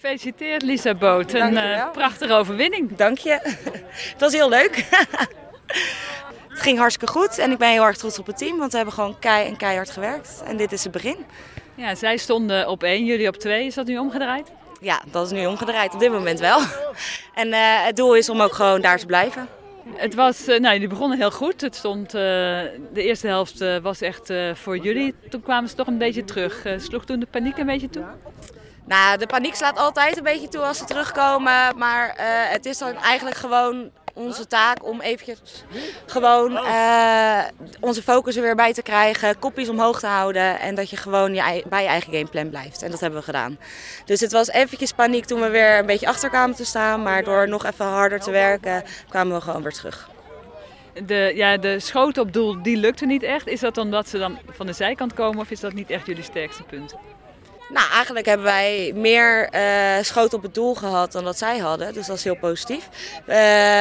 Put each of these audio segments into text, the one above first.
Gefeliciteerd Lisa Boot. Een uh, prachtige overwinning. Dank je. Het was heel leuk. het ging hartstikke goed en ik ben heel erg trots op het team, want we hebben gewoon kei en keihard gewerkt. En dit is het begin. Ja, zij stonden op één, jullie op twee. Is dat nu omgedraaid? Ja, dat is nu omgedraaid. Op dit moment wel. En uh, het doel is om ook gewoon daar te blijven. Het was, uh, nou, jullie begonnen heel goed. Het stond, uh, de eerste helft was echt voor jullie. Toen kwamen ze toch een beetje terug. sloeg toen de paniek een beetje toe? Nou, de paniek slaat altijd een beetje toe als ze terugkomen. Maar het is dan eigenlijk gewoon onze taak om eventjes gewoon uh, onze focus er weer bij te krijgen, kopjes omhoog te houden en dat je gewoon je, bij je eigen gameplan blijft. En dat hebben we gedaan. Dus het was eventjes paniek toen we weer een beetje achter kwamen te staan, maar door nog even harder te werken kwamen we gewoon weer terug. De, ja, de schoten op doel, die lukte niet echt. Is dat omdat ze dan van de zijkant komen of is dat niet echt jullie sterkste punt? Nou, eigenlijk hebben wij meer uh, schoten op het doel gehad dan dat zij hadden. Dus dat is heel positief. Uh,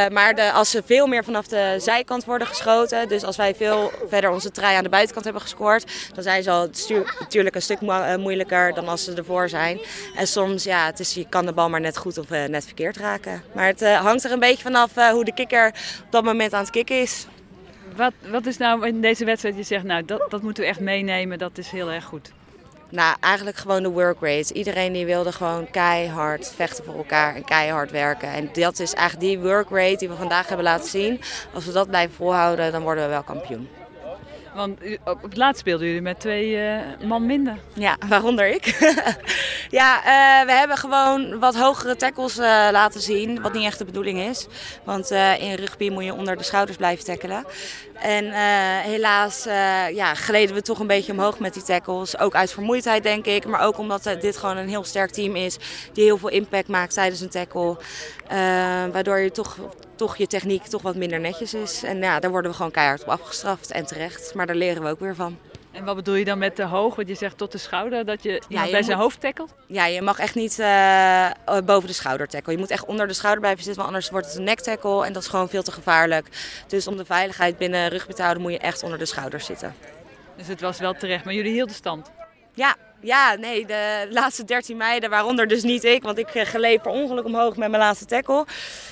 maar de, als ze veel meer vanaf de zijkant worden geschoten, dus als wij veel verder onze trein aan de buitenkant hebben gescoord, dan zijn ze al natuurlijk een stuk mo moeilijker dan als ze ervoor zijn. En soms, ja, het is, je kan de bal maar net goed of net verkeerd raken. Maar het hangt er een beetje vanaf hoe de kikker op dat moment aan het kicken is. Wat, wat is nou in deze wedstrijd, je zegt, nou, dat, dat moeten we echt meenemen, dat is heel erg goed? Nou, eigenlijk gewoon de work rate. Iedereen die wilde gewoon keihard vechten voor elkaar en keihard werken. En dat is eigenlijk die work rate die we vandaag hebben laten zien. Als we dat blijven volhouden, dan worden we wel kampioen. Want op het laatst speelden jullie met twee uh, man minder. Ja, waaronder ik. ja, uh, we hebben gewoon wat hogere tackles uh, laten zien, wat niet echt de bedoeling is. Want in rugby moet je onder de schouders blijven tackelen. En helaas ja, gleden we toch een beetje omhoog met die tackles. Ook uit vermoeidheid denk ik, maar ook omdat dit gewoon een heel sterk team is die heel veel impact maakt tijdens een tackle. waardoor je toch toch je techniek toch wat minder netjes is. En ja, daar worden we gewoon keihard op afgestraft en terecht. Maar daar leren we ook weer van. En wat bedoel je dan met te hoog? Want je zegt tot de schouder, dat je, ja, je bij zijn hoofd tackelt? Ja, je mag echt niet uh, boven de schouder tackle. Je moet echt onder de schouder blijven zitten, want anders wordt het een nek tackle. En dat is gewoon veel te gevaarlijk. Dus om de veiligheid binnen rugby te houden, moet je echt onder de schouder zitten. Dus het was wel terecht, maar jullie hielden stand? Ja, ja, nee, de laatste 13 meiden, waaronder dus niet ik, want ik eh, gleed per ongeluk omhoog met mijn laatste tackle.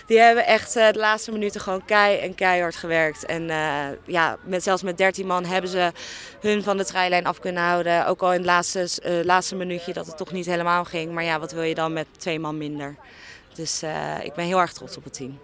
Die hebben echt uh, de laatste minuten gewoon kei en keihard gewerkt. En uh, ja, met, zelfs met 13 man hebben ze hun van de treilijn af kunnen houden. Ook al in het laatste, uh, laatste minuutje dat het toch niet helemaal ging. Maar ja, wat wil je dan met twee man minder? Dus ik ben heel erg trots op het team.